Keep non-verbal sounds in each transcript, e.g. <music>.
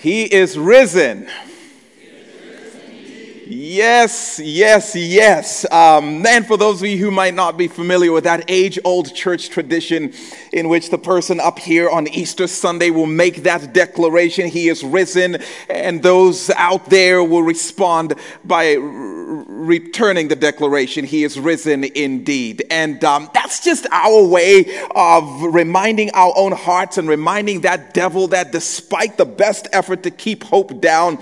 He is risen. Yes, yes, yes. Um, and for those of you who might not be familiar with that age old church tradition in which the person up here on Easter Sunday will make that declaration, He is risen, and those out there will respond by returning the declaration, He is risen indeed. And um, that's just our way of reminding our own hearts and reminding that devil that despite the best effort to keep hope down,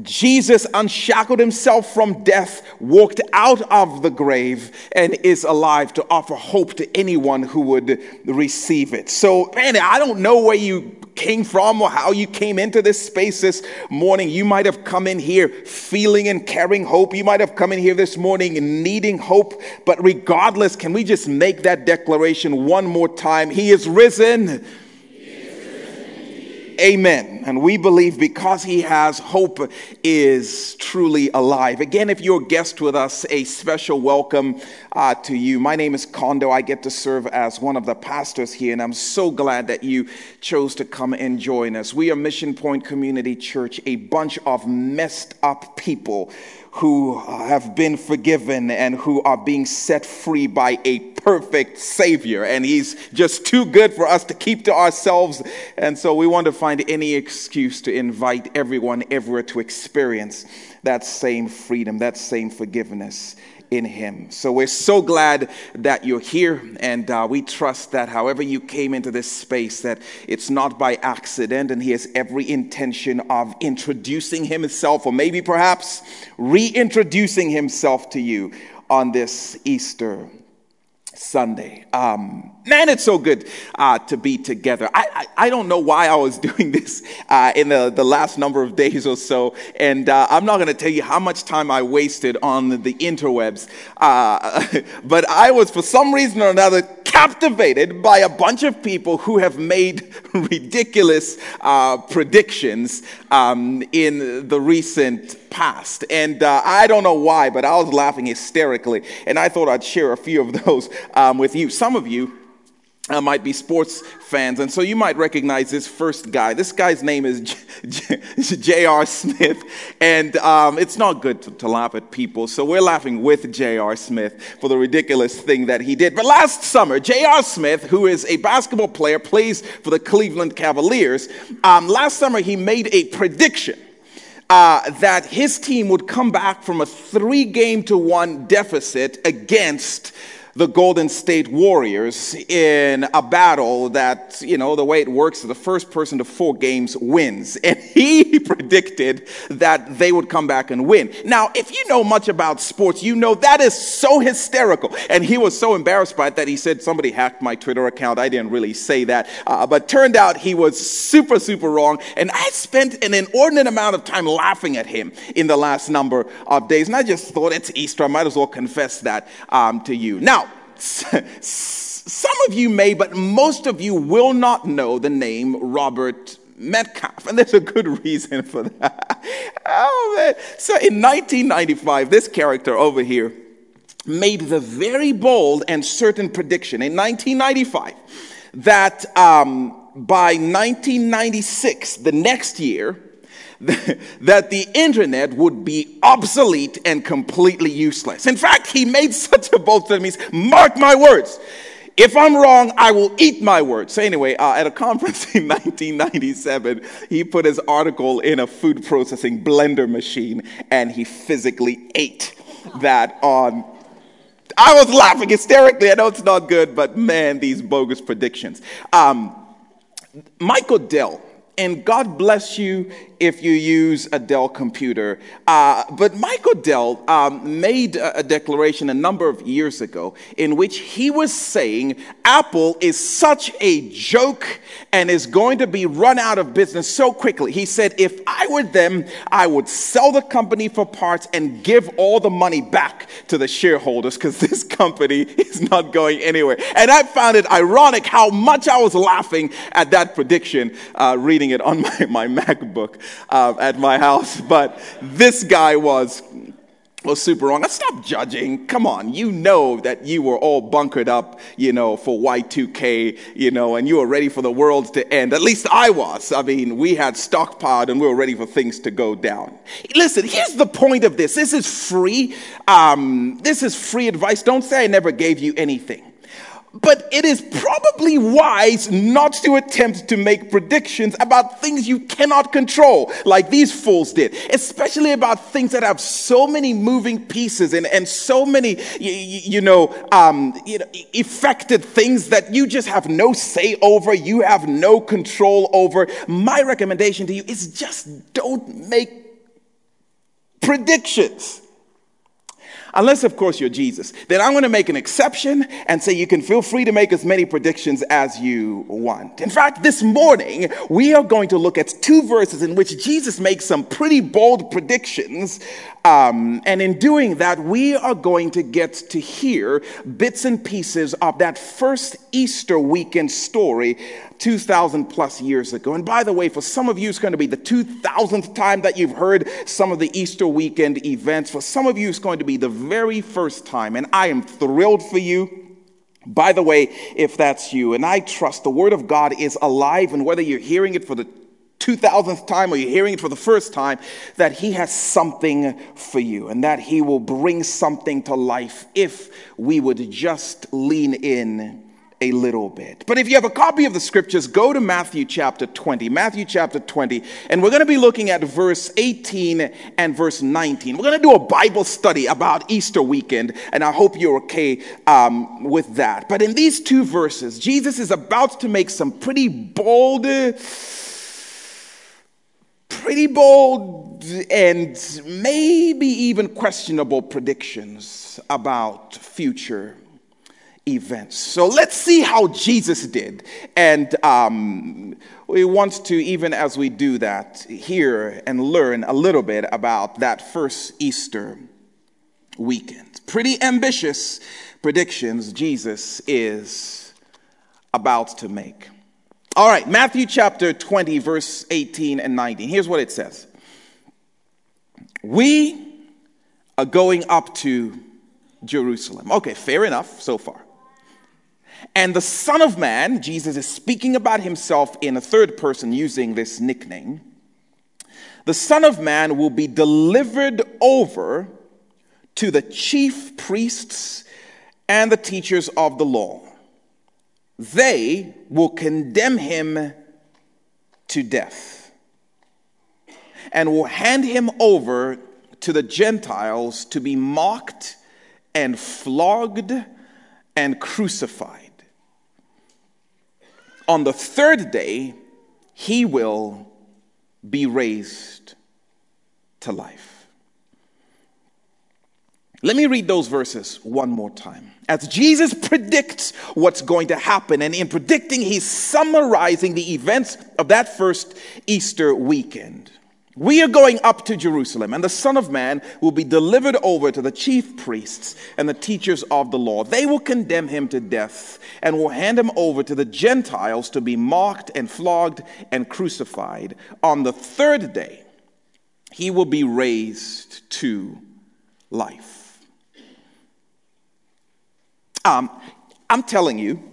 Jesus unshackled himself from death, walked out of the grave, and is alive to offer hope to anyone who would receive it. So, man, I don't know where you came from or how you came into this space this morning. You might have come in here feeling and carrying hope. You might have come in here this morning needing hope. But regardless, can we just make that declaration one more time? He is risen. Amen. And we believe because he has hope is truly alive. Again, if you're a guest with us, a special welcome uh, to you. My name is Kondo. I get to serve as one of the pastors here, and I'm so glad that you chose to come and join us. We are Mission Point Community Church, a bunch of messed up people who uh, have been forgiven and who are being set free by a perfect Savior. And He's just too good for us to keep to ourselves. And so we want to find any excuse to invite everyone everywhere to experience that same freedom, that same forgiveness in Him. So we're so glad that you're here, and uh, we trust that however you came into this space, that it's not by accident, and He has every intention of introducing Himself, or maybe perhaps reintroducing Himself to you on this Easter Sunday. Um, man, it's so good uh, to be together. I, I, I, don't know why I was <laughs> doing this uh, in the, the last number of days or so, and uh, I'm not going to tell you how much time I wasted on the interwebs. Uh, <laughs> but I was, for some reason or another, captivated by a bunch of people who have made <laughs> ridiculous uh, predictions um, in the recent past. And uh, I don't know why, but I was laughing hysterically. And I thought I'd share a few of <laughs> those um, with you. Some of you uh, might be sports fans, and so you might recognize this first guy. This guy's name is <laughs> J.R. Smith, and um, it's not good to, to, laugh at people, so we're laughing with J.R. Smith for the ridiculous thing that he did. But last summer, J.R. Smith, who is a basketball player, plays for the Cleveland Cavaliers. Um, last summer, he made a prediction. Uh, that his team would come back from a three game to one deficit against the Golden State Warriors in a battle that, you know, the way it works, the first person to four games wins. <laughs> And he predicted that they would come back and win. Now, if you know much about sports, you know that is so hysterical. And he was so embarrassed by it that he said, somebody hacked my Twitter account. I didn't really say that. Uh, but turned out he was super, super wrong. And I spent an inordinate amount of time laughing at him in the last number of days. And I just thought, it's Easter. I might as well confess that um, to you. Now, some of you may, but most of you will not know the name Robert Metcalfe, and there's a good reason for that. <laughs> Oh, man. So in 1995, this character over here made the very bold and certain prediction in 1995 that um, by 1996, the next year, <laughs> that the internet would be obsolete and completely useless. In fact, he made <laughs> such a bold statement. Mark my words. If I'm wrong, I will eat my words. So, anyway, uh, at a <laughs> conference in 1997, he put his article in a food processing blender machine and he physically ate that on. I was laughing hysterically. I know it's not good, but man, these bogus predictions. Um, Michael Dell, and God bless you if you use a Dell computer. Uh, but Michael Dell um, made a declaration a number of years ago in which he was saying Apple is such a joke and is going to be run out of business so quickly. He said, if I were them, I would sell the company for parts and give all the money back to the shareholders because this company is not going anywhere. And I found it ironic how much I was laughing at that prediction, uh, reading it on my, my MacBook uh, at my house, <laughs> but this guy was was super wrong. Let's stop judging. Come on. You know that you were all bunkered up, you know, for Y2K, you know, and you were ready for the world to end. At least I was. I mean, we had stockpiled and we were ready for things to go down. Listen, here's the point of this. This is free. Um, this is free advice. Don't say I never gave you anything. But it is probably wise not to attempt to make predictions about things you cannot control, like these fools did, especially about things that have so many moving pieces and, and so many, you, you know, um, you know, affected things that you just have no say over, you have no control over. My recommendation to you is just don't make predictions. Unless, of course, you're Jesus. Then I'm going to make an exception and say you can feel free to make as many predictions as you want. In fact, this morning, we are going to look at two verses in which Jesus makes some pretty bold predictions. Um, and in doing that, we are going to get to hear bits and pieces of that first Easter weekend story 2,000 plus years ago. And by the way, for some of you, it's going to be the 2,000th time that you've heard some of the Easter weekend events. For some of you, it's going to be the very first time. And I am thrilled for you. By the way, if that's you, and I trust the Word of God is alive, and whether you're hearing it for the 2000th time or you're hearing it for the first time, that He has something for you and that He will bring something to life if we would just lean in a little bit. But if you have a copy of the scriptures, go to Matthew chapter 20. Matthew chapter 20, and we're going to be looking at verse 18 and verse 19. We're going to do a Bible study about Easter weekend, and I hope you're okay um, with that. But in these two verses, Jesus is about to make some pretty bold, pretty bold, and maybe even questionable predictions about future events. So let's see how Jesus did. And um, we want to, even as we do that, hear and learn a little bit about that first Easter weekend. Pretty ambitious predictions Jesus is about to make. All right, Matthew chapter 20, verse 18 and 19. Here's what it says We are going up to Jerusalem. Okay, fair enough so far. And the Son of Man, Jesus is speaking about himself in a third person using this nickname. The Son of Man will be delivered over to the chief priests and the teachers of the law. They will condemn him to death and will hand him over to the Gentiles to be mocked and flogged and crucified on the third day, he will be raised to life. Let me read those verses one more time. As Jesus predicts what's going to happen, and in predicting, he's summarizing the events of that first Easter weekend. We are going up to Jerusalem, and the Son of Man will be delivered over to the chief priests and the teachers of the law. They will condemn him to death and will hand him over to the Gentiles to be mocked and flogged and crucified. On the third day, he will be raised to life. Um, I'm telling you,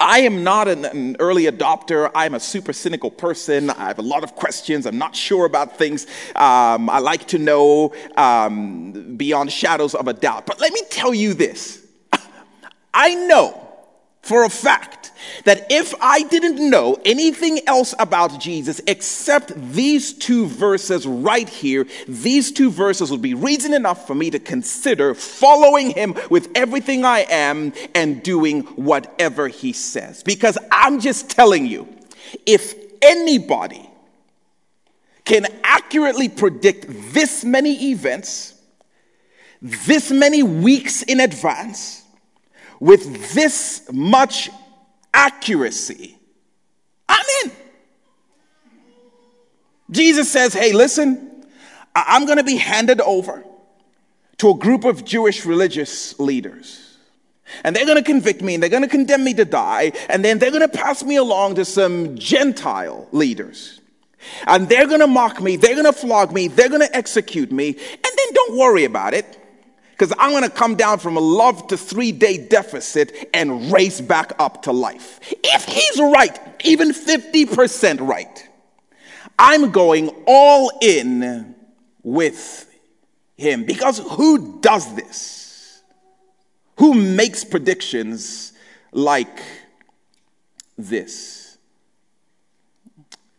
I am not an, an, early adopter. I'm a super cynical person. I have a lot of questions. I'm not sure about things. Um, I like to know um, beyond shadows of a doubt. But let me tell you this <laughs> I know for a fact that if I didn't know anything else about Jesus except these two verses right here, these two verses would be reason enough for me to consider following him with everything I am and doing whatever he says. Because I'm just telling you, if anybody can accurately predict this many events, this many weeks in advance, with this much accuracy, I'm in. Jesus says, Hey, listen, I'm going to be handed over to a group of Jewish religious leaders. And they're going to convict me and they're going to condemn me to die. And then they're going to pass me along to some Gentile leaders. And they're going to mock me. They're going to flog me. They're going to execute me. And then then don't worry about it because I'm going to come down from a love to three day deficit and race back up to life. If he's right, even 50% right, I'm going all in with him. Because who does this? Who makes predictions like this?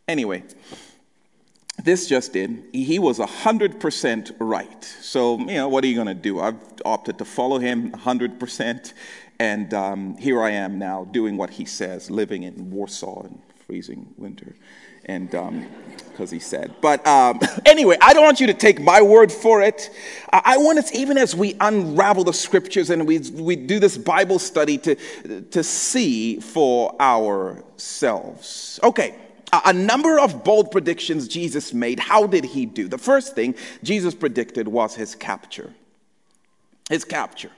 Anyway, this just did. He was 100% right. So, you know, what are you going to do? I've opted to follow him 100%. And um, here I am now doing what he says, living in Warsaw in freezing winter. And because um, he said. But um, <laughs> anyway, I don't want you to take my word for it. I want us, even as we unravel the scriptures and we, we do this Bible study, to, to see for ourselves. Okay a number of bold predictions Jesus made. How did he do? The first thing Jesus predicted was his capture. His capture.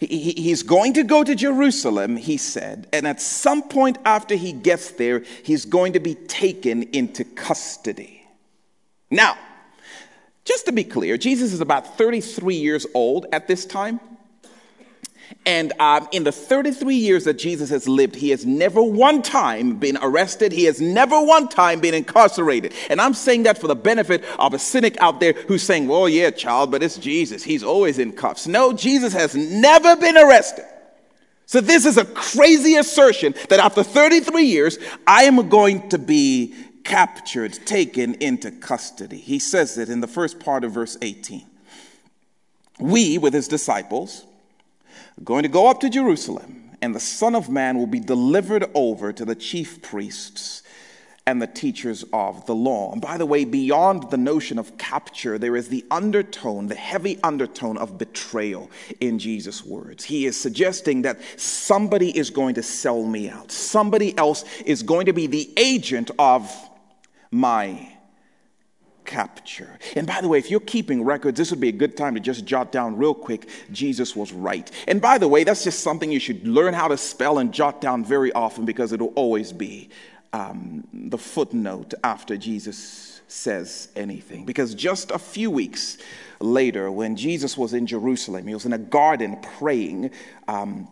He's going to go to Jerusalem, he said, and at some point after he gets there, he's going to be taken into custody. Now, just to be clear, Jesus is about 33 years old at this time. And um, in the 33 years that Jesus has lived, he has never one time been arrested. He has never one time been incarcerated. And I'm saying that for the benefit of a cynic out there who's saying, well, yeah, child, but it's Jesus. He's always in cuffs. No, Jesus has never been arrested. So this is a crazy assertion that after 33 years, I am going to be captured, taken into custody. He says it in the first part of verse 18. We, with his disciples, going to go up to Jerusalem, and the Son of Man will be delivered over to the chief priests and the teachers of the law. And by the way, beyond the notion of capture, there is the undertone, the heavy undertone of betrayal in Jesus' words. He is suggesting that somebody is going to sell me out, somebody else is going to be the agent of my capture. And by the way, if you're keeping records, this would be a good time to just jot down real quick Jesus was right. And by the way, that's just something you should learn how to spell and jot down very often because it'll always be um, the footnote after Jesus says anything. Because just a few weeks later, when Jesus was in Jerusalem, he was in a garden praying. Um,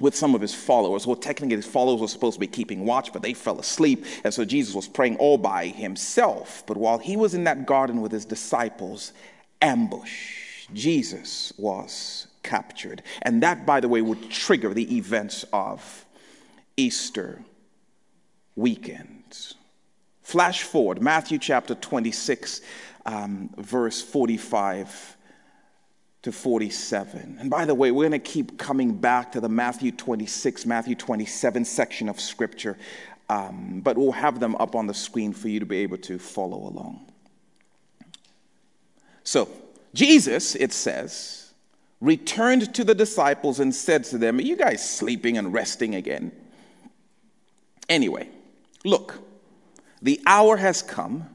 with some of his followers. Well, technically, his followers were supposed to be keeping watch, but they fell asleep. And so Jesus was praying all by himself. But while he was in that garden with his disciples, ambush, Jesus was captured. And that, by the way, would trigger the events of Easter weekend. Flash forward, Matthew chapter 26, um, verse 45 to 47. And by the way, we're going to keep coming back to the Matthew 26, Matthew 27 section of Scripture, um, but we'll have them up on the screen for you to be able to follow along. So, Jesus, it says, returned to the disciples and said to them, Are you guys sleeping and resting again? Anyway, look, the hour has come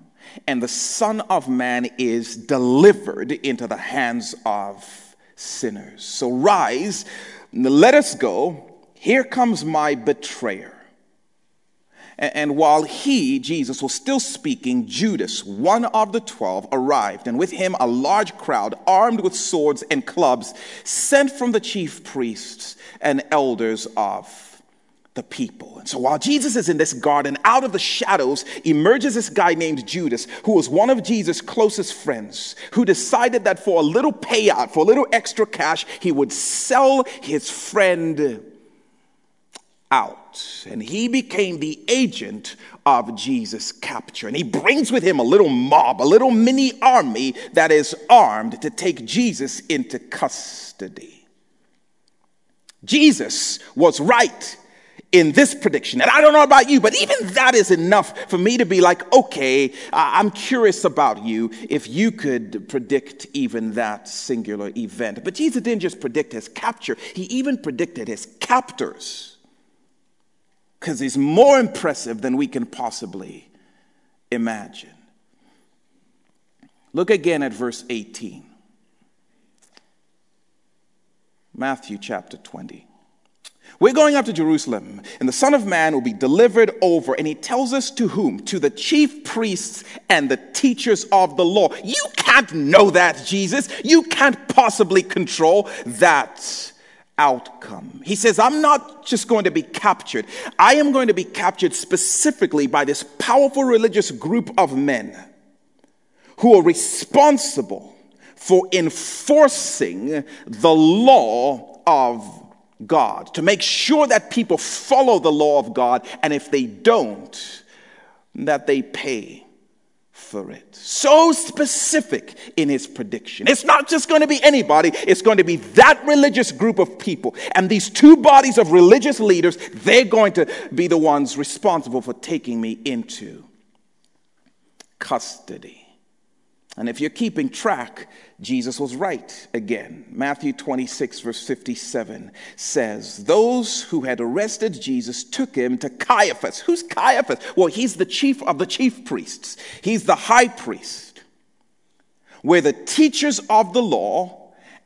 and the Son of Man is delivered into the hands of sinners. So rise, let us go. Here comes my betrayer. And while he, Jesus, was still speaking, Judas, one of the twelve, arrived, and with him a large crowd, armed with swords and clubs, sent from the chief priests and elders of the people. And so while Jesus is in this garden, out of the shadows emerges this guy named Judas, who was one of Jesus' closest friends, who decided that for a little payout, for a little extra cash, he would sell his friend out. And he became the agent of Jesus' capture. And he brings with him a little mob, a little mini army that is armed to take Jesus into custody. Jesus was right in this prediction. And I don't know about you, but even that is enough for me to be like, okay, I'm curious about you if you could predict even that singular event. But Jesus didn't just predict his capture, he even predicted his captors. Because he's more impressive than we can possibly imagine. Look again at verse 18. Matthew chapter 20. We're going up to Jerusalem, and the Son of Man will be delivered over. And he tells us to whom? To the chief priests and the teachers of the law. You can't know that, Jesus. You can't possibly control that outcome. He says, I'm not just going to be captured, I am going to be captured specifically by this powerful religious group of men who are responsible for enforcing the law of God, to make sure that people follow the law of God, and if they don't, that they pay for it. So specific in his prediction. It's not just going to be anybody, it's going to be that religious group of people. And these two bodies of religious leaders, they're going to be the ones responsible for taking me into custody. And if you're keeping track, Jesus was right again. Matthew 26, verse 57 says, Those who had arrested Jesus took him to Caiaphas. Who's Caiaphas? Well, he's the chief of the chief priests, he's the high priest, where the teachers of the law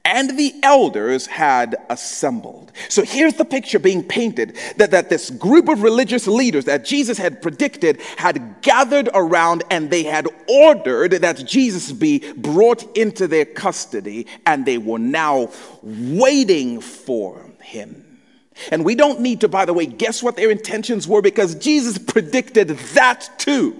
and the elders had assembled. So here's the picture being painted that, that this group of religious leaders that Jesus had predicted had gathered around and they had ordered that Jesus be brought into their custody, and they were now waiting for him. And we don't need to, by the way, guess what their intentions were because Jesus predicted that too.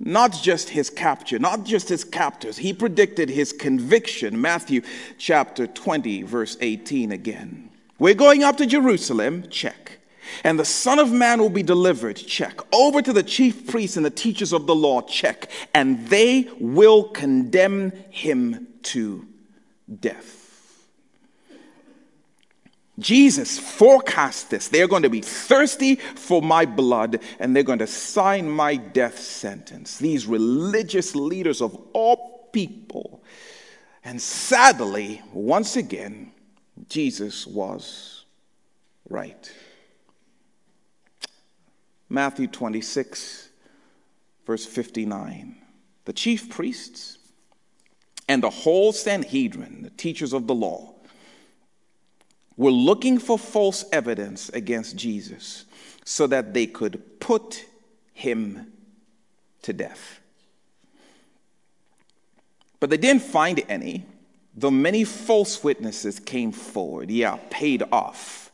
Not just his capture, not just his captors. He predicted his conviction. Matthew chapter 20, verse 18 again. We're going up to Jerusalem, check. And the Son of Man will be delivered, check. Over to the chief priests and the teachers of the law, check. And they will condemn him to death. Jesus forecast this. They're going to be thirsty for my blood and they're going to sign my death sentence. These religious leaders of all people. And sadly, once again, Jesus was right. Matthew 26, verse 59. The chief priests and the whole Sanhedrin, the teachers of the law, were looking for false evidence against Jesus so that they could put him to death. But they didn't find any, though many false witnesses came forward, yeah, paid off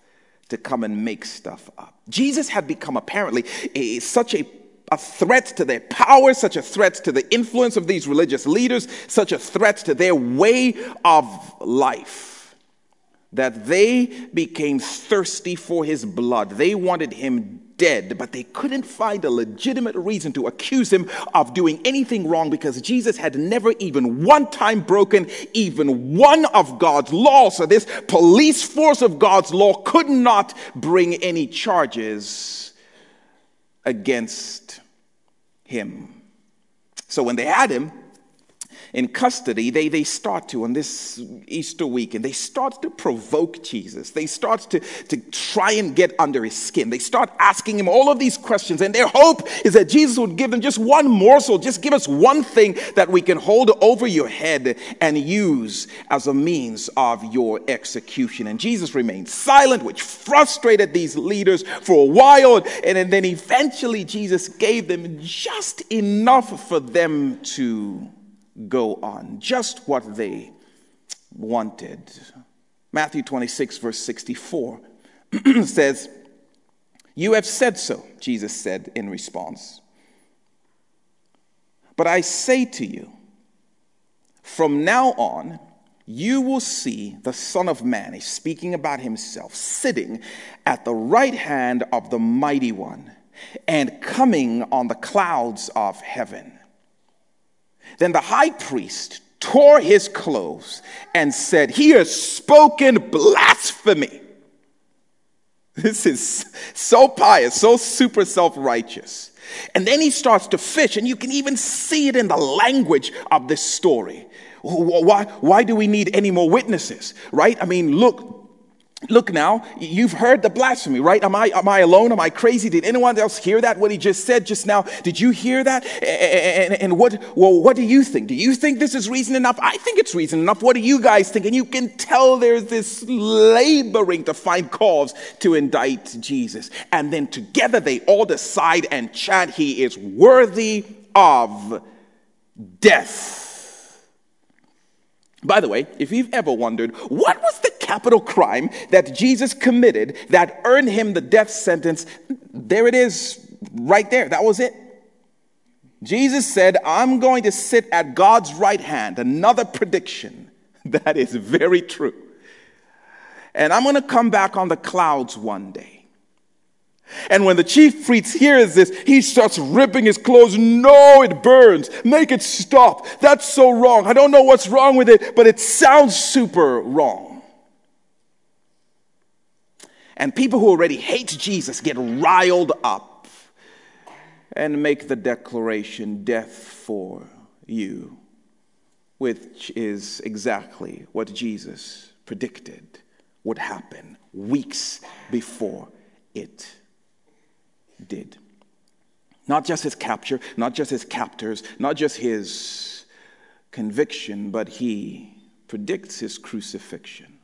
to come and make stuff up. Jesus had become apparently a, such a a threat to their power, such a threat to the influence of these religious leaders, such a threat to their way of life that they became thirsty for his blood. They wanted him dead, but they couldn't find a legitimate reason to accuse him of doing anything wrong because Jesus had never even one time broken even one of God's laws. So this police force of God's law could not bring any charges against him. So when they had him, in custody, they, they start to, on this Easter weekend, they start to provoke Jesus. They start to, to try and get under his skin. They start asking him all of these questions, and their hope is that Jesus would give them just one morsel, just give us one thing that we can hold over your head and use as a means of your execution. And Jesus remained silent, which frustrated these leaders for a while. And then eventually, Jesus gave them just enough for them to go on. Just what they wanted. Matthew 26, verse 64 <clears throat> says, You have said so, Jesus said in response. But I say to you, from now on, you will see the Son of Man, he's speaking about himself, sitting at the right hand of the Mighty One and coming on the clouds of heaven. Then the high priest tore his clothes and said, He has spoken blasphemy. This is so pious, so super self righteous. And then he starts to fish, and you can even see it in the language of this story. Why, why do we need any more witnesses, right? I mean, look, Look now, you've heard the blasphemy, right? Am I, am I alone? Am I crazy? Did anyone else hear that? What he just said just now? Did you hear that? And, and, what, well, what do you think? Do you think this is reason enough? I think it's reason enough. What do you guys think? And you can tell there's this laboring to find cause to indict Jesus. And then together they all decide and chant, he is worthy of death. By the way, if you've ever wondered, what was the capital crime that Jesus committed that earned him the death sentence? There it is, right there. That was it. Jesus said, I'm going to sit at God's right hand. Another prediction <laughs> that is very true. And I'm going to come back on the clouds one day. And when the chief priest hears this, he starts ripping his clothes. No, it burns. Make it stop. That's so wrong. I don't know what's wrong with it, but it sounds super wrong. And people who already hate Jesus get riled up and make the declaration death for you, which is exactly what Jesus predicted would happen weeks before it did. Not just his capture, not just his captors, not just his conviction, but he predicts his crucifixion.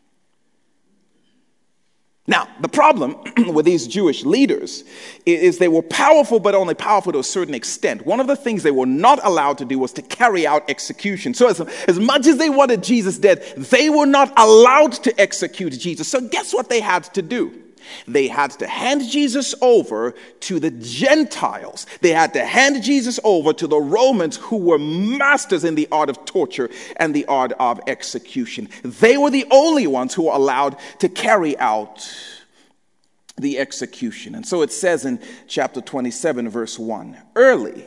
Now, the problem <clears throat> with these Jewish leaders is they were powerful, but only powerful to a certain extent. One of the things they were not allowed to do was to carry out execution. So, as, as much as they wanted Jesus dead, they were not allowed to execute Jesus. So, guess what they had to do? They had to hand Jesus over to the Gentiles. They had to hand Jesus over to the Romans who were masters in the art of torture and the art of execution. They were the only ones who were allowed to carry out the execution. And so it says in chapter 27, verse 1 early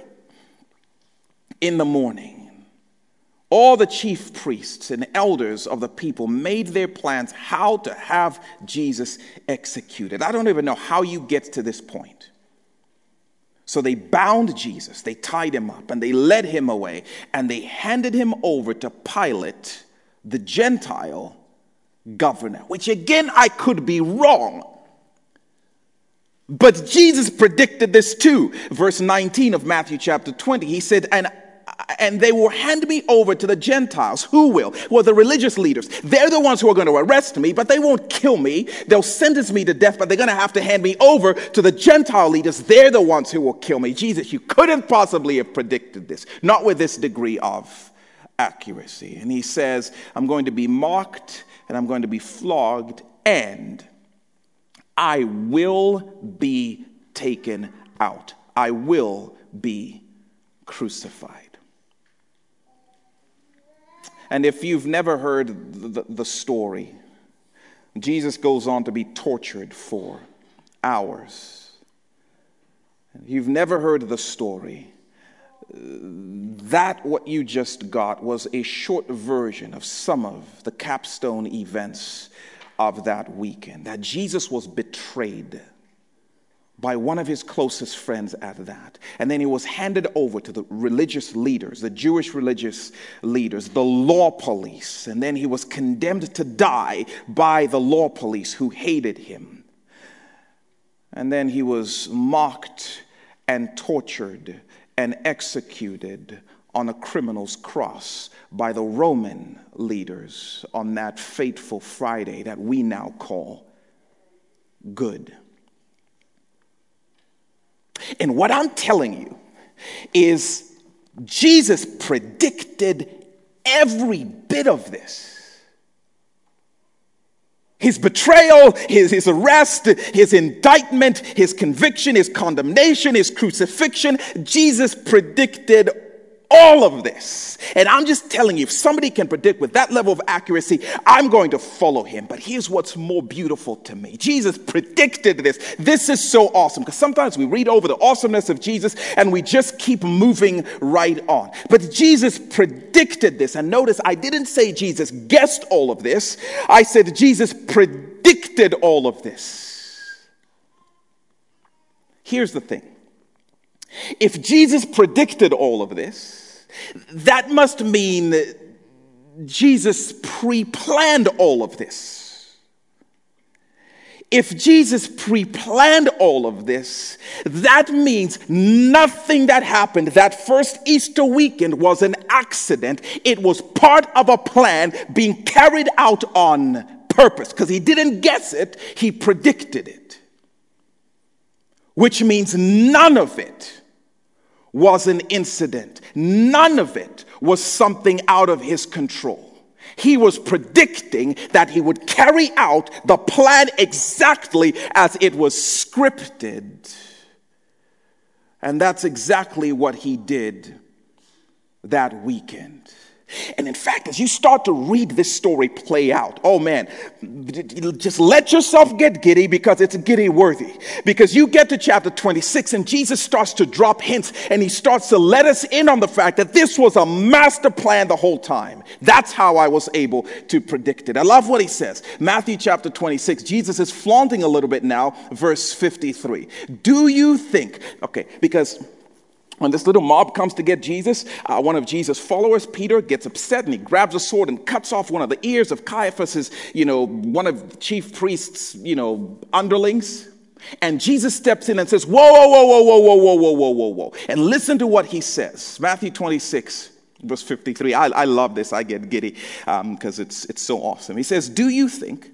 in the morning, all the chief priests and elders of the people made their plans how to have Jesus executed. I don't even know how you get to this point. So they bound Jesus, they tied him up, and they led him away, and they handed him over to Pilate, the Gentile governor, which again I could be wrong. But Jesus predicted this too. Verse 19 of Matthew chapter 20, he said, And and they will hand me over to the Gentiles. Who will? Well, the religious leaders. They're the ones who are going to arrest me, but they won't kill me. They'll sentence me to death, but they're going to have to hand me over to the Gentile leaders. They're the ones who will kill me. Jesus, you couldn't possibly have predicted this, not with this degree of accuracy. And he says, I'm going to be mocked and I'm going to be flogged and I will be taken out. I will be crucified. And if you've never heard the, the, story, Jesus goes on to be tortured for hours. If you've never heard the story, that what you just got was a short version of some of the capstone events of that weekend. That Jesus was betrayed by one of his closest friends at that. And then he was handed over to the religious leaders, the Jewish religious leaders, the law police. And then he was condemned to die by the law police who hated him. And then he was mocked and tortured and executed on a criminal's cross by the Roman leaders on that fateful Friday that we now call Good and what I'm telling you is Jesus predicted every bit of this. His betrayal, his, his arrest, his indictment, his conviction, his condemnation, his crucifixion. Jesus predicted all of this. And I'm just telling you, if somebody can predict with that level of accuracy, I'm going to follow him. But here's what's more beautiful to me Jesus predicted this. This is so awesome because sometimes we read over the awesomeness of Jesus and we just keep moving right on. But Jesus predicted this. And notice I didn't say Jesus guessed all of this, I said Jesus predicted all of this. Here's the thing. If Jesus predicted all of this, that must mean Jesus pre planned all of this. if Jesus pre planned all of this, that means nothing that happened that first Easter weekend was an accident. It was part of a plan being carried out on purpose because he didn't guess it, he predicted it. Which means none of it was an incident, none of it was something out of his control. He was predicting that he would carry out the plan exactly as it was scripted. And that's exactly what he did that weekend. And in fact, as you start to read this story play out, oh man, just let yourself get giddy because it's giddy worthy. Because you get to chapter 26 and Jesus starts to drop hints and he starts to let us in on the fact that this was a master plan the whole time. That's how I was able to predict it. I love what he says. Matthew chapter 26, Jesus is flaunting a little bit now, verse 53. Do you think, okay, because when this little mob comes to get Jesus, uh, one of Jesus' followers, Peter, gets upset and he grabs a sword and cuts off one of the ears of Caiaphas's, you know, one of the chief priests, you know, underlings. And Jesus steps in and says, Whoa, whoa, whoa, whoa, whoa, whoa, whoa, whoa, whoa, whoa. And listen to what he says. Matthew 26, verse 53. I, I love this. I get giddy because um, it's, it's so awesome. He says, Do you think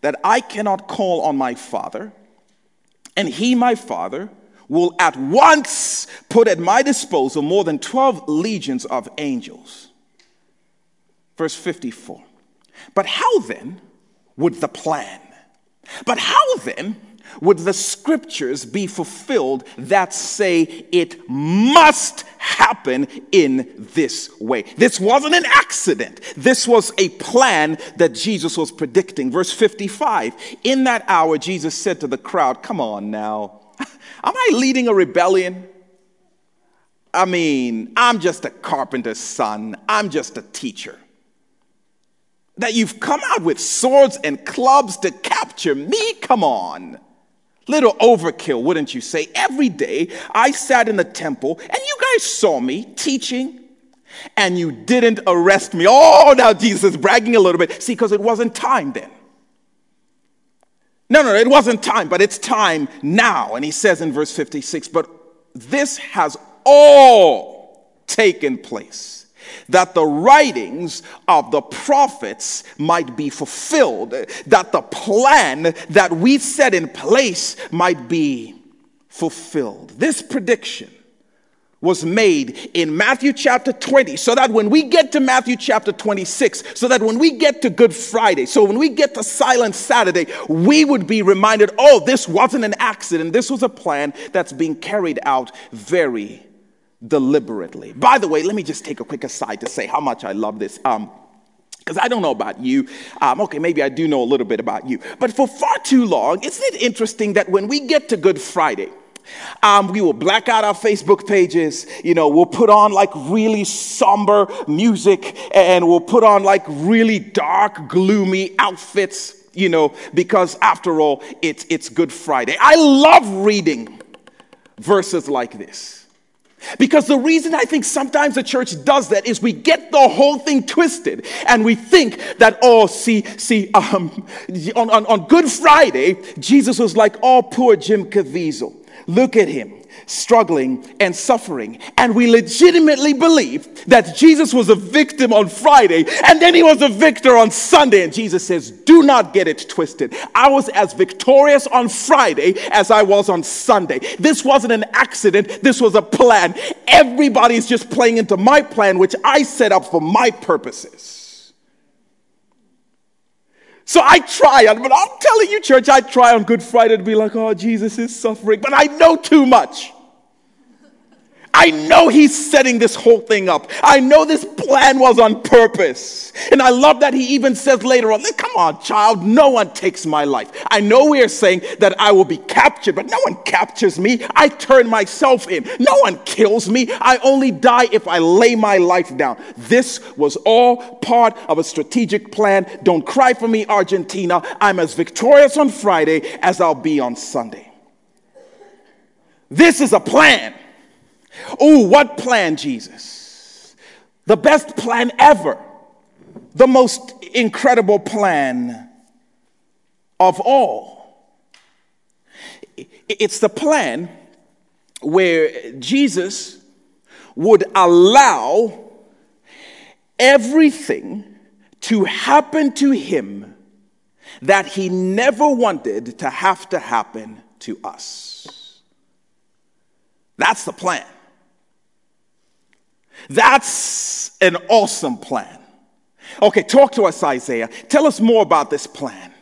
that I cannot call on my Father, and he, my Father, will at once put at my disposal more than 12 legions of angels. Verse 54. But how then would the plan? But how then would the scriptures be fulfilled that say it must happen in this way? This wasn't an accident. This was a plan that Jesus was predicting. Verse 55 In that hour, Jesus said to the crowd, Come on now. <laughs> Am I leading a rebellion? I mean, I'm just a carpenter's son, I'm just a teacher. That you've come out with swords and clubs to capture me? Come on. Little overkill, wouldn't you say? Every day I sat in the temple and you guys saw me teaching and you didn't arrest me. Oh, now Jesus bragging a little bit. See, because it wasn't time then. No, no, it wasn't time, but it's time now. And he says in verse 56, but this has all taken place that the writings of the prophets might be fulfilled, that the plan that we set in place might be fulfilled. This prediction was made in Matthew chapter 20, so that when we get to Matthew chapter 26, so that when we get to Good Friday, so when we get to Silent Saturday, we would be reminded oh, this wasn't an accident. This was a plan that's being carried out very deliberately. By the way, let me just take a quick aside to say how much I love this. Um, because I don't know about you. Um, okay, maybe I do know a little bit about you. But for far too long, isn't it interesting that when we get to Good Friday, um, we will black out our Facebook pages. You know, we'll put on like really somber music and we'll put on like really dark, gloomy outfits, you know, because after all, it's, it's Good Friday. I love reading verses like this. Because the reason I think sometimes the church does that is we get the whole thing twisted and we think that, oh, see, see, um, on, on, on Good Friday, Jesus was like, oh, poor Jim Caviezel. Look at him struggling and suffering. And we legitimately believe that Jesus was a victim on Friday and then he was a victor on Sunday. And Jesus says, Do not get it twisted. I was as victorious on Friday as I was on Sunday. This wasn't an accident, this was a plan. Everybody's just playing into my plan, which I set up for my purposes. So I try, but I'm telling you, church, I try on Good Friday to be like, oh, Jesus is suffering, but I know too much. I know he's setting this whole thing up. I know this plan was on purpose. And I love that he even says later on, come on, child, no one takes my life. I know we are saying that I will be captured, but no one captures me. I turn myself in. No one kills me. I only die if I lay my life down. This was all part of a strategic plan. Don't cry for me, Argentina. I'm as victorious on Friday as I'll be on Sunday. This is a plan. Oh, what plan, Jesus? The best plan ever. The most incredible plan of all. It's the plan where Jesus would allow everything to happen to him that he never wanted to have to happen to us. That's the plan. That's an awesome plan. Okay, talk to us, Isaiah. Tell us more about this plan.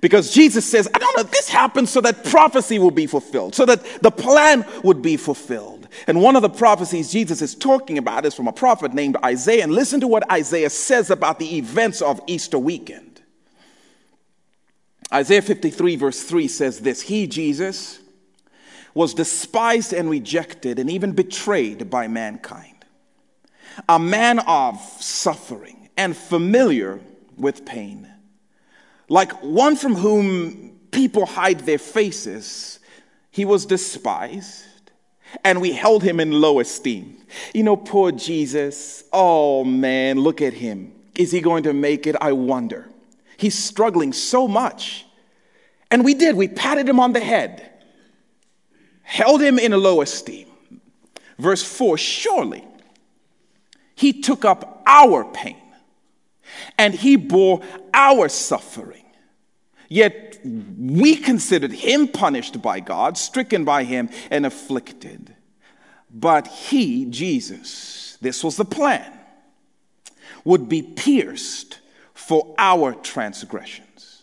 Because Jesus says, I don't know, this happened so that prophecy will be fulfilled, so that the plan would be fulfilled. And one of the prophecies Jesus is talking about is from a prophet named Isaiah. And listen to what Isaiah says about the events of Easter weekend. Isaiah 53, verse 3 says this He, Jesus, was despised and rejected and even betrayed by mankind, a man of suffering and familiar with pain like one from whom people hide their faces, he was despised, and we held him in low esteem. You know, poor Jesus, oh man, look at him. Is he going to make it? I wonder. He's struggling so much. And we did, we patted him on the head, held him in low esteem. Verse 4 Surely he took up our pain and he bore our suffering. Yet we considered him punished by God, stricken by him, and afflicted. But he, Jesus, this was the plan, would be pierced for our transgressions.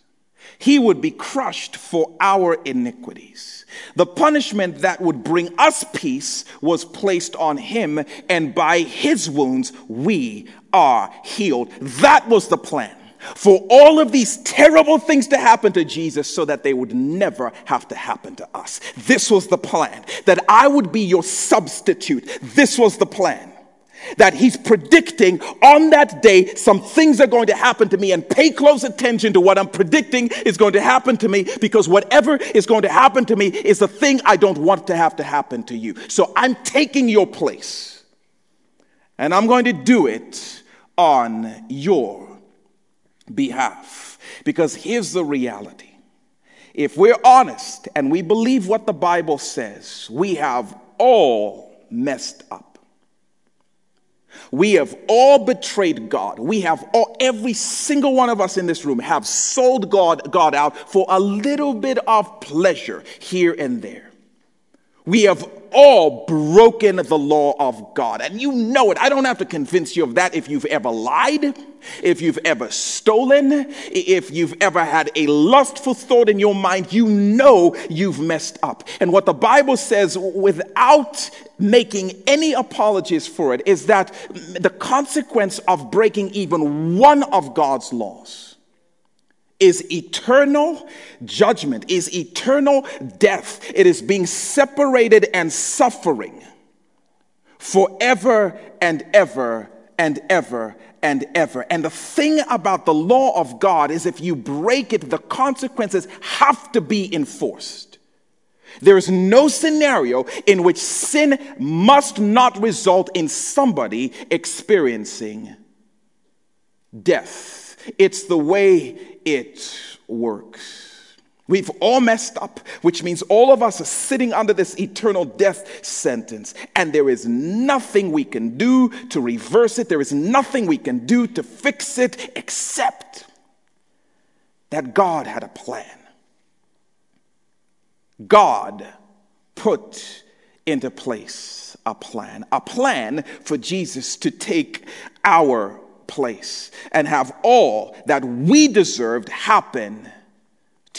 He would be crushed for our iniquities. The punishment that would bring us peace was placed on him, and by his wounds we are healed. That was the plan for all of these terrible things to happen to Jesus so that they would never have to happen to us. This was the plan that I would be your substitute. This was the plan. That he's predicting on that day some things are going to happen to me, and pay close attention to what I'm predicting is going to happen to me because whatever is going to happen to me is the thing I don't want to have to happen to you. So I'm taking your place, and I'm going to do it on your behalf. Because here's the reality if we're honest and we believe what the Bible says, we have all messed up. We have all betrayed God. We have all, every single one of us in this room have sold God, God out for a little bit of pleasure here and there. We have all broken the law of God. And you know it. I don't have to convince you of that if you've ever lied, if you've ever stolen, if you've ever had a lustful thought in your mind, you know you've messed up. And what the Bible says without making any apologies for it is that the consequence of breaking even one of God's laws is eternal judgment, is eternal death. It is being separated and suffering forever and ever and ever and ever. And the thing about the law of God is if you break it, the consequences have to be enforced. There is no scenario in which sin must not result in somebody experiencing death. It's the way it works. We've all messed up, which means all of us are sitting under this eternal death sentence. And there is nothing we can do to reverse it. There is nothing we can do to fix it except that God had a plan. God put into place a plan, a plan for Jesus to take our place and have all that we deserved happen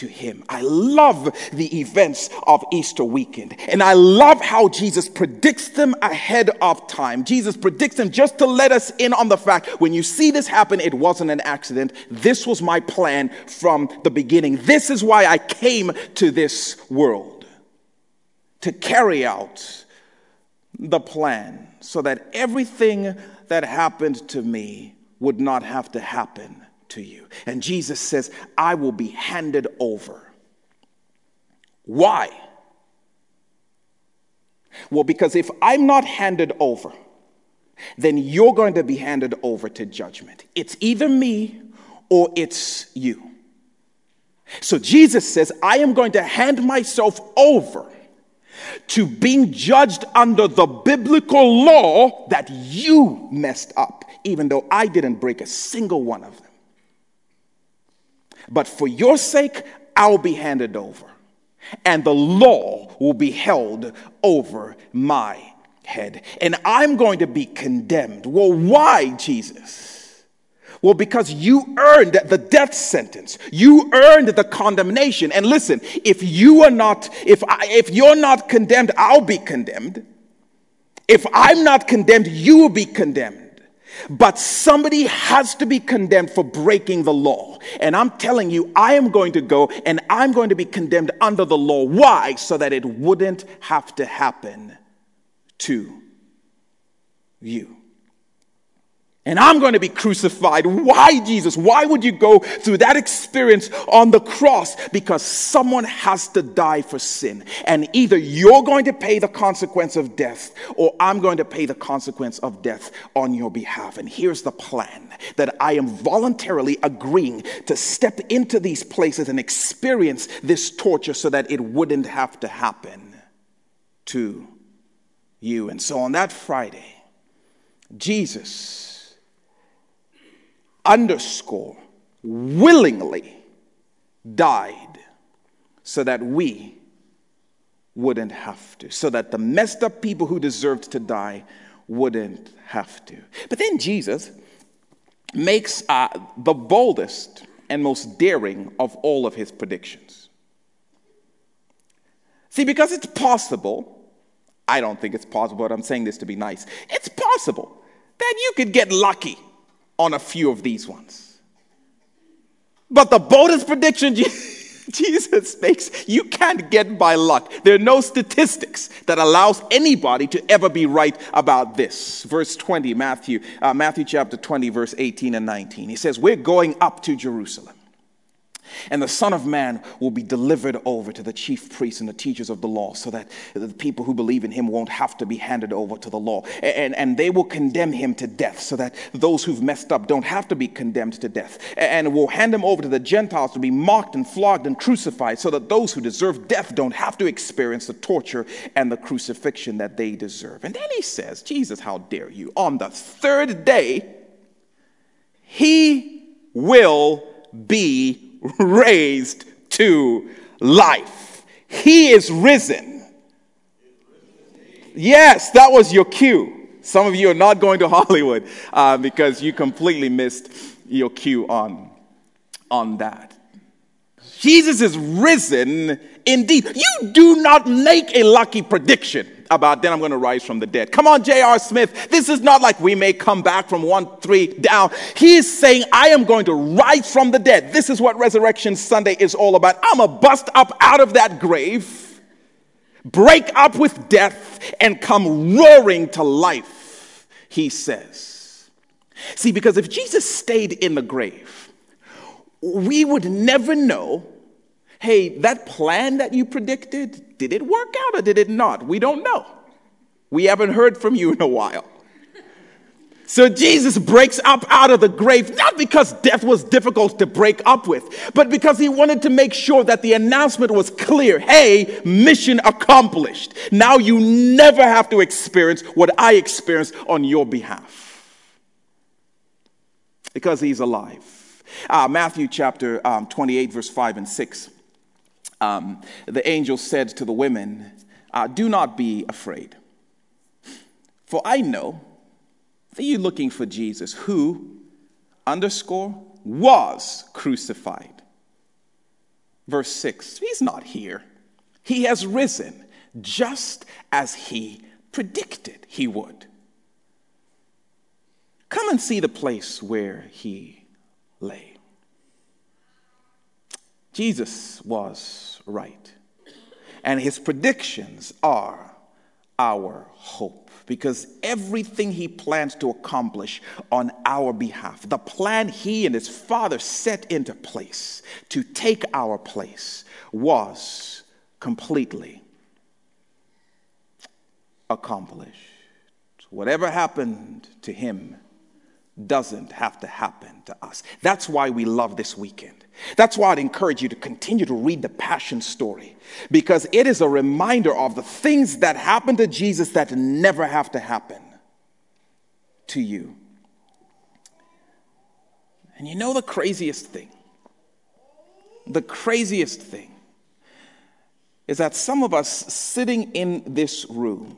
to him. I love the events of Easter weekend. And I love how Jesus predicts them ahead of time. Jesus predicts them just to let us in on the fact when you see this happen, it wasn't an accident. This was my plan from the beginning. This is why I came to this world to carry out the plan so that everything that happened to me would not have to happen to you. And Jesus says, I will be handed over. Why? Well, because if I'm not handed over, then you're going to be handed over to judgment. It's either me or it's you. So Jesus says, I am going to hand myself over to being judged under the biblical law that you messed up, even though I didn't break a single one of them. But for your sake, I'll be handed over, and the law will be held over my head, and I'm going to be condemned. Well, why, Jesus? Well, because you earned the death sentence. You earned the condemnation. And listen, if you are not, if, I, if you're not condemned, I'll be condemned. If I'm not condemned, you will be condemned. But somebody has to be condemned for breaking the law. And I'm telling you, I am going to go and I'm going to be condemned under the law. Why? So that it wouldn't have to happen to you and I'm going to be crucified. Why, Jesus? Why would you go through that experience on the cross? Because someone has to die for sin. And either you're going to pay the consequence of death, or I'm going to pay the consequence of death on your behalf. And here's the plan that I am voluntarily agreeing to step into these places and experience this torture so that it wouldn't have to happen to you. And so on that Friday, Jesus underscore willingly died so that we wouldn't have to, so that the messed up people who deserved to die wouldn't have to. But then Jesus makes uh, the boldest and most daring of all of his predictions. See, because it's possible, I don't think it's possible, but I'm saying this to be nice. It's possible that you could get lucky on a few of these ones. But the boldest prediction <laughs> Jesus makes, you can't get by luck. There are no statistics that allows anybody to ever be right about this. Verse 20, Matthew, uh, Matthew chapter 20, verse 18 and 19. He says, We're going up to Jerusalem. And the Son of Man will be delivered over to the chief priests and the teachers of the law so that the people who believe in him won't have to be handed over to the law. And, and they will condemn him to death so that those who've messed up don't have to be condemned to death. And will hand him over to the Gentiles to be mocked and flogged and crucified so that those who deserve death don't have to experience the torture and the crucifixion that they deserve. And then he says, Jesus, how dare you? On the third day, he will be raised to life. He is risen. Yes, that was your cue. Some of you are not going to <laughs> Hollywood uh, because you completely missed your cue on, on that. Jesus is risen indeed. You do not make a lucky prediction about then I'm going to rise from the dead. Come on, J.R. Smith. This is not like we may come back from one, three down. He is saying, I am going to rise from the dead. This is what Resurrection Sunday is all about. I'm to bust up out of that grave, break up with death, and come roaring to life, he says. See, because if Jesus stayed in the grave, we would never know hey, that plan that you predicted, did it work out or did it not? We don't know. We haven't heard from you in a while. So Jesus breaks up out of the grave, not because death was difficult to break up with, but because he wanted to make sure that the announcement was clear. Hey, mission accomplished. Now you never have to experience what I experienced on your behalf. Because he's alive. Uh, Matthew chapter um, 28, verse 5 and 6 um, the angel said to the women, uh, Do not be afraid, for I know that you're looking for Jesus, who, underscore, was crucified. Verse 6 He's not here, he has risen, just as he predicted he would. Come and see the place where he lay. Jesus was right. And his predictions are our hope because everything he plans to accomplish on our behalf, the plan he and his father set into place to take our place, was completely accomplished. Whatever happened to him doesn't have to happen to us. That's why we love this weekend. That's why I'd encourage you to continue to read the Passion story because it is a reminder of the things that happened to Jesus that never have to happen to you. And you know the craziest thing? The craziest thing is that some of us sitting in this room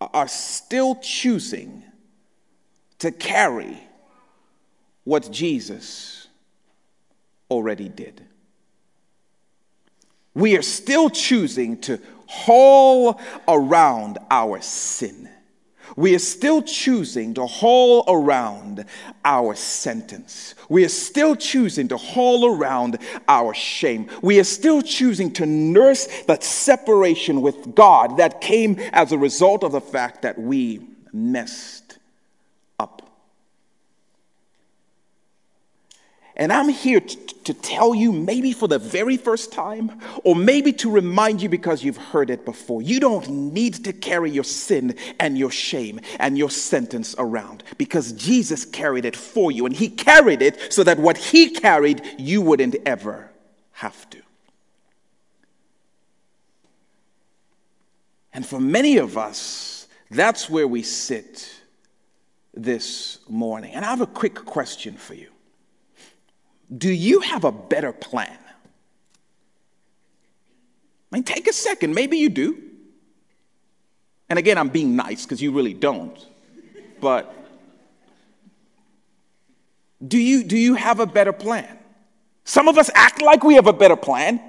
are still choosing to carry what Jesus already did. We are still choosing to haul around our sin we are still choosing to haul around our sentence. We are still choosing to haul around our shame. We are still choosing to nurse that separation with God that came as a result of the fact that we messed up. And I'm here to, to, tell you, maybe for the very first time, or maybe to remind you because you've heard it before, you don't need to carry your sin and your shame and your sentence around because Jesus carried it for you. And He carried it so that what He carried, you wouldn't ever have to. And for many of us, that's where we sit this morning. And I have a quick question for you. Do you have a better plan? I mean, take a second. Maybe you do. And again, I'm being nice because you really don't. But do you, do you have a better plan? Some of us act like we have a better plan.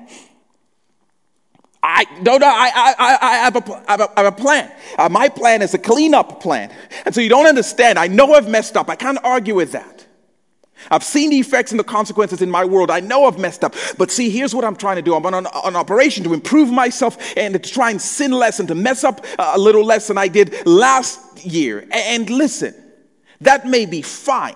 I no no I I I have a I have a, I have a plan. Uh, my plan is a cleanup plan, and so you don't understand. I know I've messed up. I can't argue with that. I've seen the effects and the consequences in my world. I know I've messed up. But see, here's what I'm trying to do. I'm on an, an operation to improve myself and to try and sin less and to mess up uh, a little less than I did last year. And listen, that may be fine.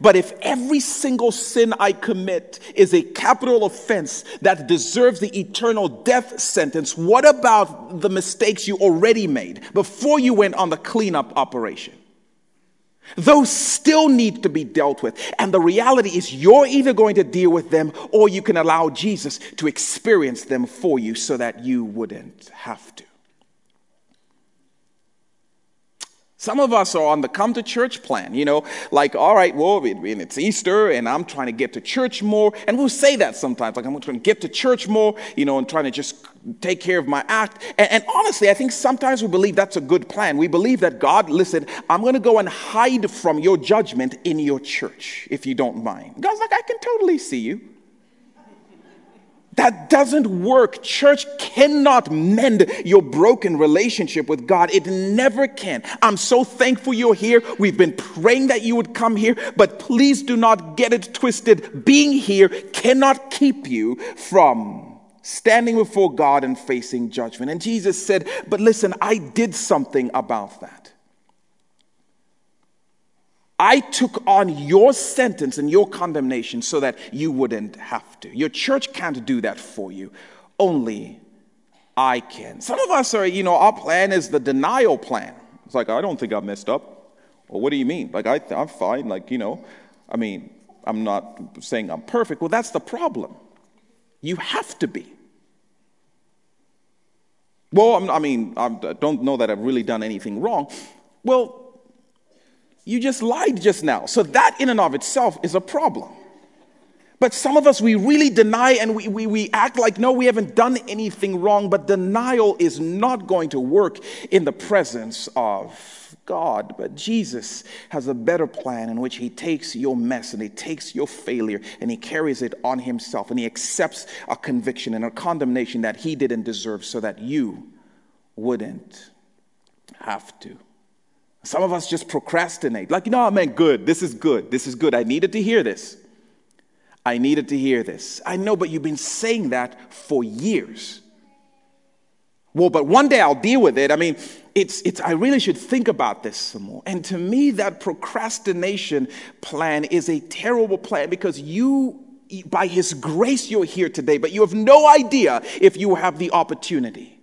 But if every single sin I commit is a capital offense that deserves the eternal death sentence, what about the mistakes you already made before you went on the cleanup operation? Those still need to be dealt with. And the reality is, you're either going to deal with them or you can allow Jesus to experience them for you so that you wouldn't have to. Some of us are on the come to church plan, you know, like, all right, well, it's Easter and I'm trying to get to church more. And we'll say that sometimes, like, I'm trying to get to church more, you know, and trying to just take care of my act. And, and honestly, I think sometimes we believe that's a good plan. We believe that God, listen, I'm going to go and hide from your judgment in your church, if you don't mind. God's like, I can totally see you. That doesn't work. Church cannot mend your broken relationship with God. It never can. I'm so thankful you're here. We've been praying that you would come here, but please do not get it twisted. Being here cannot keep you from standing before God and facing judgment. And Jesus said, But listen, I did something about that. I took on your sentence and your condemnation so that you wouldn't have to. Your church can't do that for you. Only I can. Some of us are, you know, our plan is the denial plan. It's like, I don't think I messed up. Well, what do you mean? Like, I, I'm fine. Like, you know, I mean, I'm not saying I'm perfect. Well, that's the problem. You have to be. Well, I mean, I don't know that I've really done anything wrong. Well, you just lied just now. So that in and of itself is a problem. But some of us, we really deny and we, we, we act like, no, we haven't done anything wrong. But denial is not going to work in the presence of God. But Jesus has a better plan in which He takes your mess and He takes your failure and He carries it on Himself and He accepts a conviction and a condemnation that He didn't deserve so that you wouldn't have to. Some of us just procrastinate. Like, you know, I meant good. This is good. This is good. I needed to hear this. I needed to hear this. I know, but you've been saying that for years. Well, but one day I'll deal with it. I mean, it's, it's, I really should think about this some more. And to me, that procrastination plan is a terrible plan because you, by His grace, you're here today, but you have no idea if you have the opportunity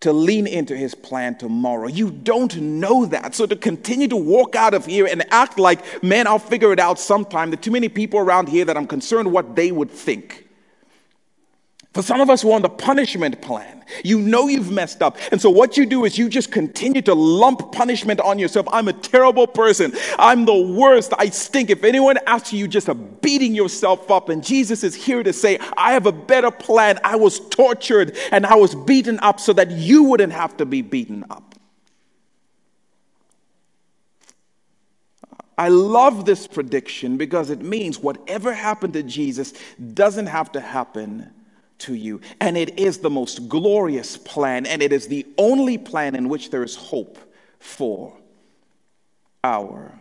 to lean into his plan tomorrow. You don't know that. So to continue to walk out of here and act like, man, I'll figure it out sometime. There are too many people around here that I'm concerned what they would think. For some of us, we're on the punishment plan. You know you've messed up. And so what you do is you just continue to lump punishment on yourself. I'm a terrible person. I'm the worst. I stink. If anyone asks you, you just are beating yourself up. And Jesus is here to say, I have a better plan. I was tortured and I was beaten up so that you wouldn't have to be beaten up. I love this prediction because it means whatever happened to Jesus doesn't have to happen to you. And it is the most glorious plan, and it is the only plan in which there is hope for our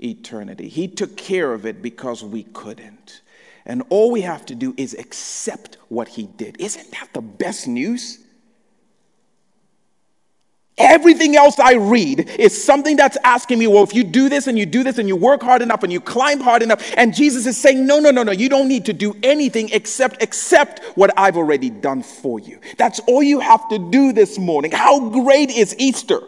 eternity. He took care of it because we couldn't. And all we have to do is accept what He did. Isn't that the best news? Everything else I read is something that's asking me, well, if you do this and you do this and you work hard enough and you climb hard enough, and Jesus is saying, no, no, no, no, you don't need to do anything except accept what I've already done for you. That's all you have to do this morning. How great is Easter?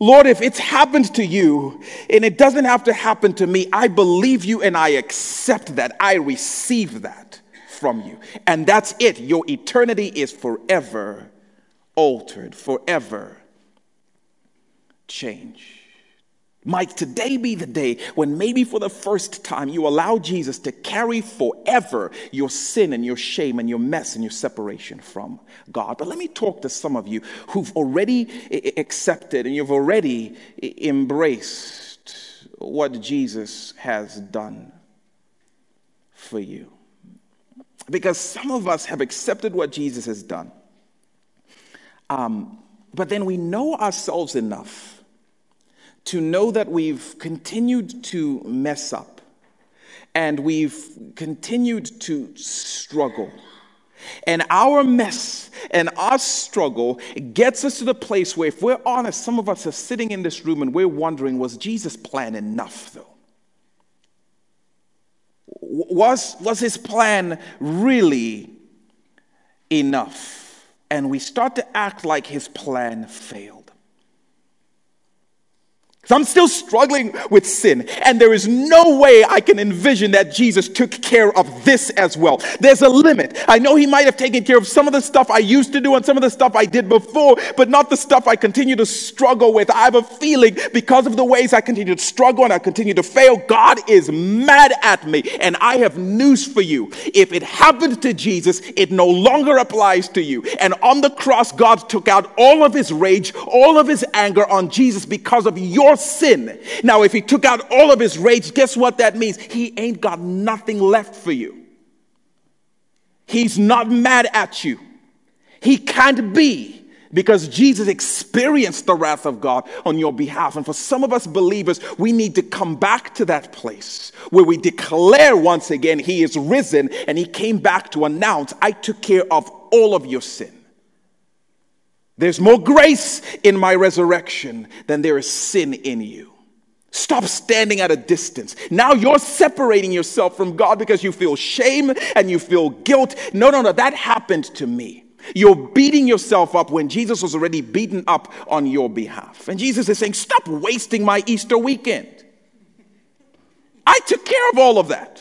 Lord, if it's happened to you and it doesn't have to happen to me, I believe you and I accept that. I receive that from you. And that's it. Your eternity is forever altered, forever changed. Might today be the day when maybe for the first time you allow Jesus to carry forever your sin and your shame and your mess and your separation from God. But let me talk to some of you who've already accepted and you've already embraced what Jesus has done for you. Because some of us have accepted what Jesus has done. Um, but then we know ourselves enough to know that we've continued to mess up and we've continued to struggle. And our mess and our struggle gets us to the place where, if we're honest, some of us are sitting in this room and we're wondering, was Jesus' plan enough, though? Was, was his plan really enough? And we start to act like his plan failed. So I'm still struggling with sin, and there is no way I can envision that Jesus took care of this as well. There's a limit. I know He might have taken care of some of the stuff I used to do and some of the stuff I did before, but not the stuff I continue to struggle with. I have a feeling because of the ways I continue to struggle and I continue to fail, God is mad at me. And I have news for you. If it happened to Jesus, it no longer applies to you. And on the cross, God took out all of His rage, all of His anger on Jesus because of your sin. Now, if he took out all of his rage, guess what that means? He ain't got nothing left for you. He's not mad at you. He can't be because Jesus experienced the wrath of God on your behalf. And for some of us believers, we need to come back to that place where we declare once again, He is risen and He came back to announce, I took care of all of your sin. There's more grace in my resurrection than there is sin in you. Stop standing at a distance. Now you're separating yourself from God because you feel shame and you feel guilt. No, no, no, that happened to me. You're beating yourself up when Jesus was already beaten up on your behalf. And Jesus is saying, Stop wasting my Easter weekend. I took care of all of that.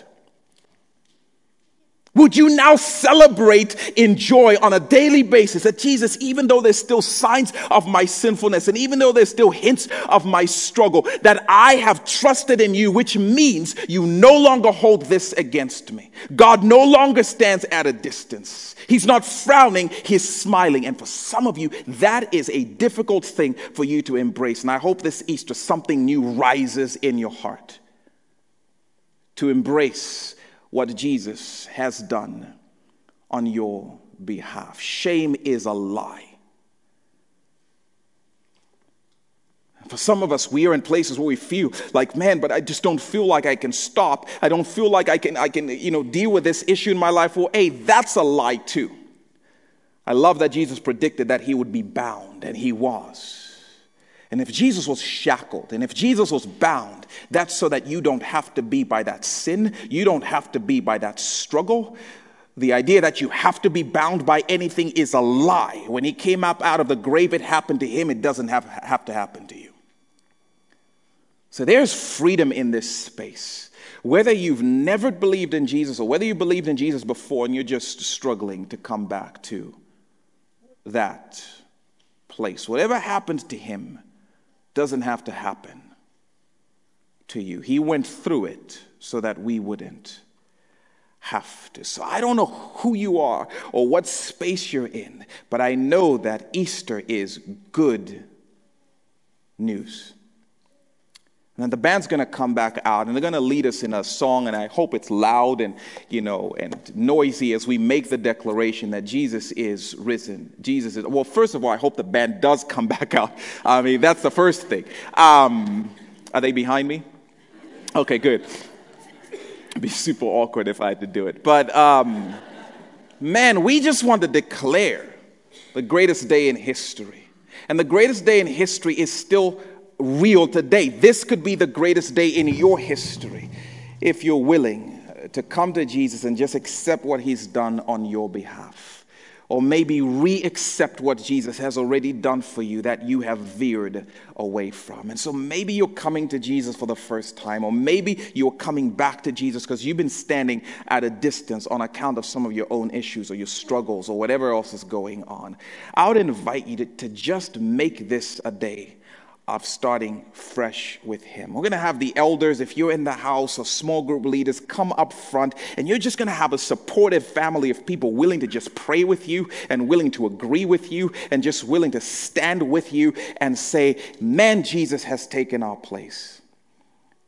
Would you now celebrate in joy on a daily basis that Jesus, even though there's still signs of my sinfulness and even though there's still hints of my struggle, that I have trusted in you, which means you no longer hold this against me. God no longer stands at a distance. He's not frowning, he's smiling. And for some of you, that is a difficult thing for you to embrace. And I hope this Easter something new rises in your heart to embrace what Jesus has done on your behalf. Shame is a lie. For some of us, we are in places where we feel like, man, but I just don't feel like I can stop. I don't feel like I can, I can, you know, deal with this issue in my life. Well, hey, that's a lie too. I love that Jesus predicted that he would be bound, and he was. And if Jesus was shackled and if Jesus was bound, that's so that you don't have to be by that sin, you don't have to be by that struggle. The idea that you have to be bound by anything is a lie. When he came up out of the grave, it happened to him. It doesn't have, have to happen to you. So there's freedom in this space. Whether you've never believed in Jesus or whether you believed in Jesus before and you're just struggling to come back to that place, whatever happened to him doesn't have to happen to you. He went through it so that we wouldn't have to. So I don't know who you are or what space you're in, but I know that Easter is good news. And then the band's going to come back out and they're going to lead us in a song and I hope it's loud and you know and noisy as we make the declaration that Jesus is risen. Jesus is Well, first of all, I hope the band does come <laughs> back out. I mean, that's the first thing. Um, are they behind me? Okay, good. It'd be super awkward if I had to do it. But um, man, we just want to declare the greatest day in history. And the greatest day in history is still real today. This could be the greatest day in your history if you're willing to come to Jesus and just accept what he's done on your behalf or maybe re accept what Jesus has already done for you that you have veered away from. And so maybe you're coming to Jesus for the first time, or maybe you're coming back to Jesus because you've been standing at a distance on account of some of your own issues or your struggles or whatever else is going on. I would invite you to, to just make this a day of starting fresh with Him. We're going to have the elders, if you're in the house, or small group leaders, come up front, and you're just going to have a supportive family of people willing to just pray with you and willing to agree with you and just willing to stand with you and say, Man, Jesus has taken our place.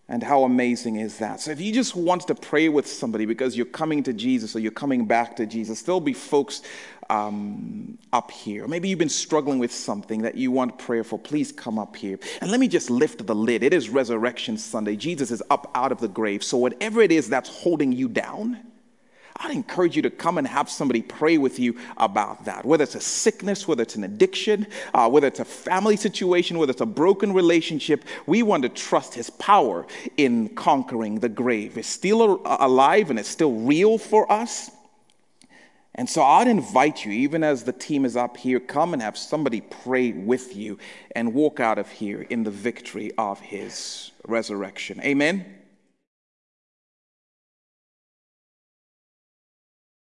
And how amazing is that? So, if you just want to pray with somebody because you're coming to Jesus or you're coming back to Jesus, there'll be folks um, up here. Maybe you've been struggling with something that you want prayer for. Please come up here. And let me just lift the lid. It is Resurrection Sunday. Jesus is up out of the grave. So, whatever it is that's holding you down, I'd encourage you to come and have somebody pray with you about that. Whether it's a sickness, whether it's an addiction, uh, whether it's a family situation, whether it's a broken relationship, we want to trust His power in conquering the grave. It's still alive and it's still real for us. And so I'd invite you, even as the team is up here, come and have somebody pray with you and walk out of here in the victory of His resurrection. Amen.